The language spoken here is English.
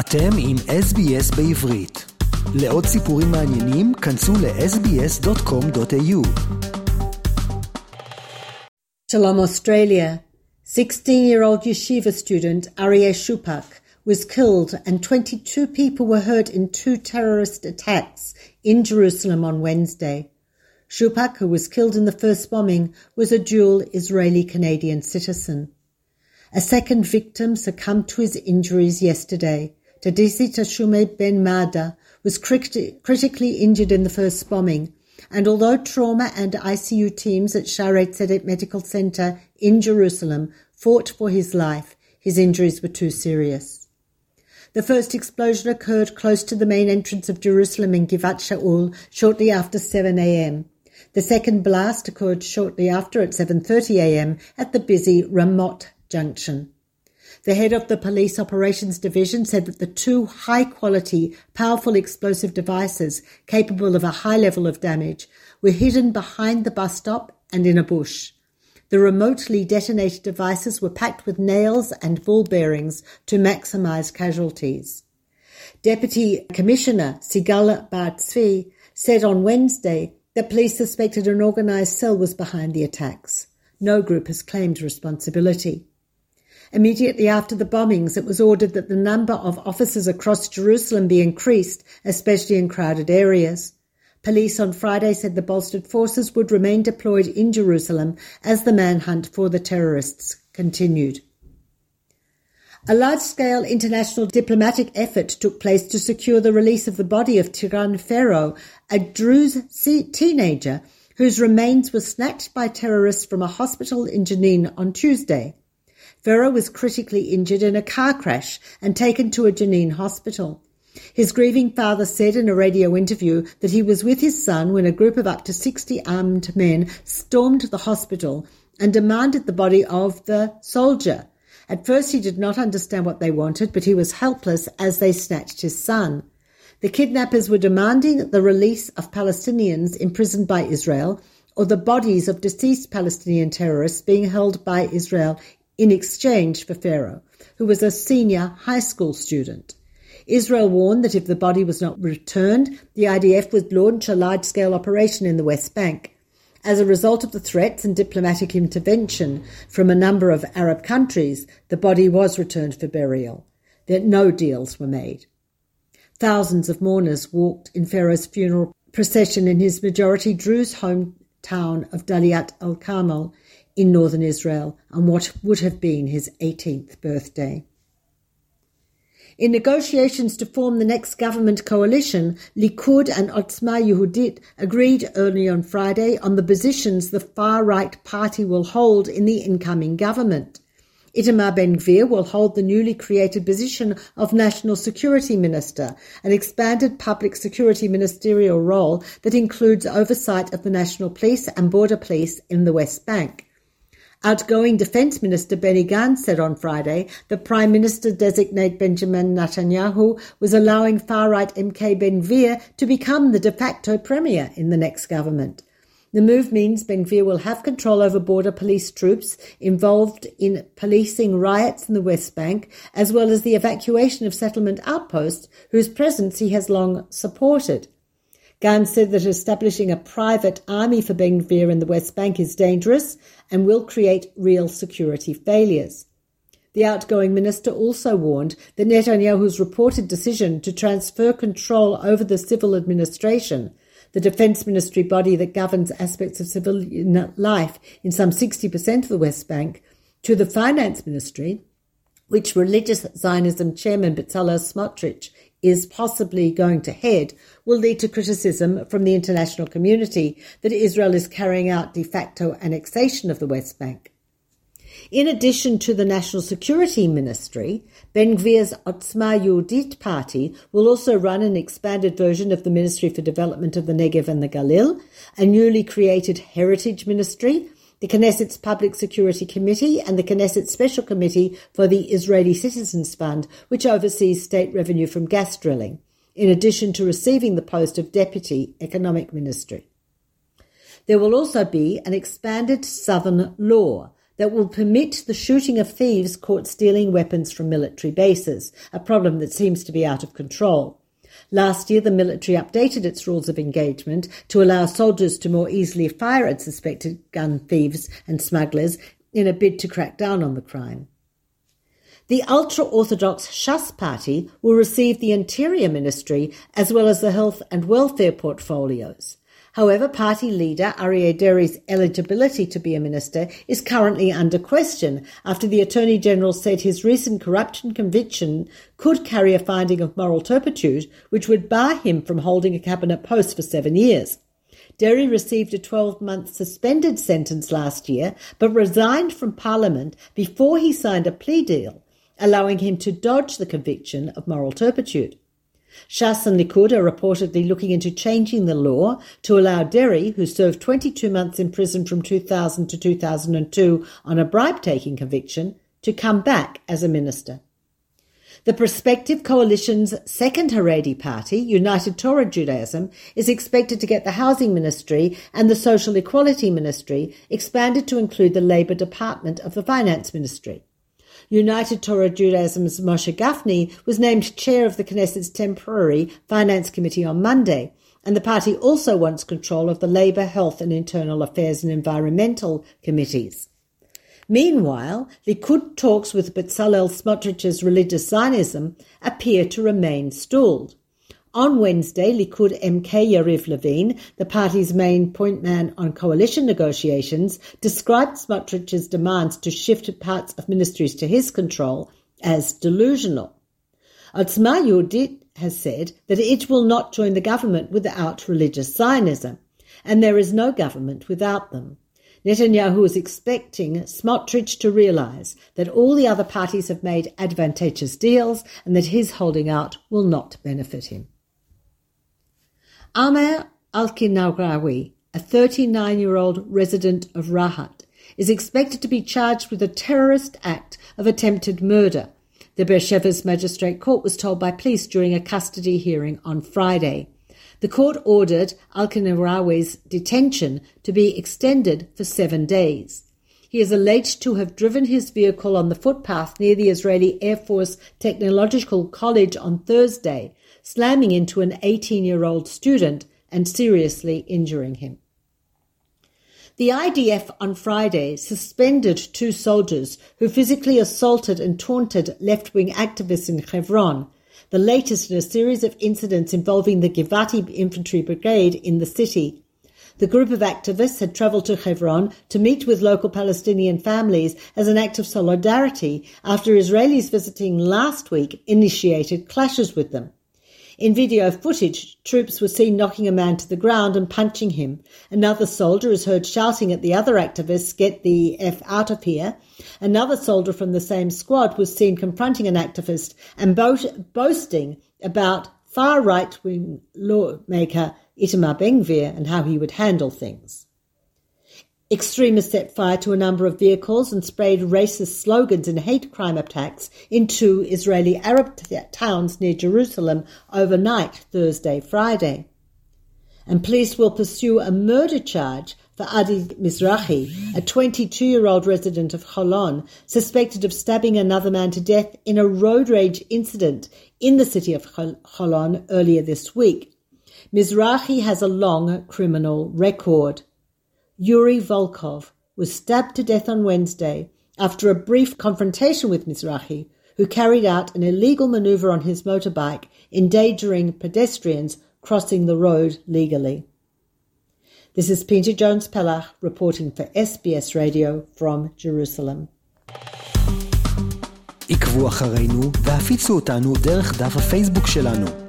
אתם עם SBS בעברית. לעוד סיפורים מעניינים, כנסו ל-sbs.com.au. Shalom Australia. 16-year-old yeshiva student Aryeh Shupak was killed and 22 people were hurt in two terrorist attacks in Jerusalem on Wednesday. Shupak, who was killed in the first bombing, was a dual Israeli-Canadian citizen. A second victim succumbed to his injuries yesterday. Tadesse Tashume Ben Mada was crit- critically injured in the first bombing, and although trauma and ICU teams at Shaare Zedek Medical Center in Jerusalem fought for his life, his injuries were too serious. The first explosion occurred close to the main entrance of Jerusalem in Givat Shaul shortly after 7 a.m. The second blast occurred shortly after at 7:30 a.m. at the busy Ramot junction. The head of the Police Operations Division said that the two high quality, powerful explosive devices capable of a high level of damage were hidden behind the bus stop and in a bush. The remotely detonated devices were packed with nails and ball bearings to maximize casualties. Deputy Commissioner Sigala Bar said on Wednesday that police suspected an organized cell was behind the attacks. No group has claimed responsibility. Immediately after the bombings, it was ordered that the number of officers across Jerusalem be increased, especially in crowded areas. Police on Friday said the bolstered forces would remain deployed in Jerusalem as the manhunt for the terrorists continued. A large-scale international diplomatic effort took place to secure the release of the body of Tiran Ferro, a Druze teenager whose remains were snatched by terrorists from a hospital in Jenin on Tuesday. Ferro was critically injured in a car crash and taken to a Jenin hospital. His grieving father said in a radio interview that he was with his son when a group of up to 60 armed men stormed the hospital and demanded the body of the soldier. At first he did not understand what they wanted, but he was helpless as they snatched his son. The kidnappers were demanding the release of Palestinians imprisoned by Israel or the bodies of deceased Palestinian terrorists being held by Israel in exchange for Ferro, who was a senior high school student. Israel warned that if the body was not returned, the IDF would launch a large scale operation in the West Bank. As a result of the threats and diplomatic intervention from a number of Arab countries, the body was returned for burial. That no deals were made. Thousands of mourners walked in Ferro's funeral procession in his majority Druze hometown of Daliat al Carmel in northern Israel on what would have been his 18th birthday. In negotiations to form the next government coalition, Likud and Otzma Yehudit agreed early on Friday on the positions the far-right party will hold in the incoming government. Itamar Ben-Gvir will hold the newly created position of National Security Minister, an expanded public security ministerial role that includes oversight of the National Police and Border Police in the West Bank. Outgoing Defense Minister Benny Gantz said on Friday that Prime Minister designate Benjamin Netanyahu was allowing far-right MK Ben-Gvir to become the de facto premier in the next government. The move means Ben-Gvir will have control over border police troops involved in policing riots in the West Bank, as well as the evacuation of settlement outposts whose presence he has long supported. Gantz said that establishing a private army for Ben Gvir in the West Bank is dangerous and will create real security failures. The outgoing minister also warned that Netanyahu's reported decision to transfer control over the civil administration, the defense ministry body that governs aspects of civilian life in some 60% of the West Bank, to the finance ministry, which religious Zionism chairman Bezalel Smotrich is possibly going to head will lead to criticism from the international community that Israel is carrying out de facto annexation of the West Bank. In addition to the National Security Ministry, Ben Gvir's Otzma Yehudit party will also run an expanded version of the Ministry for Development of the Negev and the Galil, a newly created Heritage Ministry, the Knesset's Public Security Committee and the Knesset Special Committee for the Israeli Citizens Fund, which oversees state revenue from gas drilling, in addition to receiving the post of Deputy Economic Ministry. There will also be an expanded Southern law, that will permit the shooting of thieves caught stealing weapons from military bases, a problem that seems to be out of control. Last year, the military updated its rules of engagement to allow soldiers to more easily fire at suspected gun thieves and smugglers in a bid to crack down on the crime. The ultra Orthodox Shas Party will receive the Interior Ministry as well as the Health and Welfare portfolios. However, party leader Aryeh Deri's eligibility to be a minister is currently under question after the Attorney General said his recent corruption conviction could carry a finding of moral turpitude, which would bar him from holding a cabinet post for seven years. Deri received a 12 month suspended sentence last year, but resigned from Parliament before he signed a plea deal, allowing him to dodge the conviction of moral turpitude. Shas and Likud are reportedly looking into changing the law to allow Deri, who served 22 months in prison from 2000 to 2002 on a bribe taking conviction, to come back as a minister. The prospective coalition's second Haredi party, United Torah Judaism, is expected to get the Housing Ministry and the Social Equality Ministry expanded to include the Labour Department of the Finance Ministry. United Torah Judaism's Moshe Gafni was named chair of the Knesset's temporary finance committee on Monday, and the party also wants control of the Labour, Health and Internal Affairs and Environmental committees. Meanwhile, Likud talks with Bezalel Smotrich's religious Zionism appear to remain stalled. On Wednesday, Likud MK Yariv Levin, the party's main point man on coalition negotiations, described Smotrich's demands to shift parts of ministries to his control as delusional. Otzma Yehudit has said that it will not join the government without religious Zionism, and there is no government without them. Netanyahu is expecting Smotrich to realize that all the other parties have made advantageous deals and that his holding out will not benefit him. Amer Alkinawrawi, a 39 year old resident of Rahat, is expected to be charged with a terrorist act of attempted murder. The Beersheva's magistrate court was told by police during a custody hearing on Friday. The court ordered Alkinawrawi's detention to be extended for seven days. He is alleged to have driven his vehicle on the footpath near the Israeli Air Force Technological College on Thursday slamming into an 18 year old student and seriously injuring him. The IDF on Friday suspended two soldiers who physically assaulted and taunted left wing activists in Hebron, the latest in a series of incidents involving the Givati Infantry Brigade in the city. The group of activists had travelled to Hebron to meet with local Palestinian families as an act of solidarity after Israelis visiting last week initiated clashes with them. In video footage, troops were seen knocking a man to the ground and punching him. Another soldier is heard shouting at the other activists, get the F out of here. Another soldier from the same squad was seen confronting an activist and bo- boasting about far right wing lawmaker Itamar Ben-Gvir and how he would handle things. Extremists set fire to a number of vehicles and sprayed racist slogans and hate crime attacks in two Israeli Arab towns near Jerusalem overnight, Thursday, Friday. And police will pursue a murder charge for Adi Mizrahi, a 22 year old resident of Holon, suspected of stabbing another man to death in a road rage incident in the city of Holon earlier this week. Mizrahi has a long criminal record. Yuri Volkov, was stabbed to death on Wednesday after a brief confrontation with Mizrahi, who carried out an illegal maneuver on his motorbike, endangering pedestrians crossing the road legally. This is Peta Jones Pellach reporting for SBS Radio from Jerusalem. עקבו אחרינו והפיצו אותנו דרך דף הפייסבוק שלנו.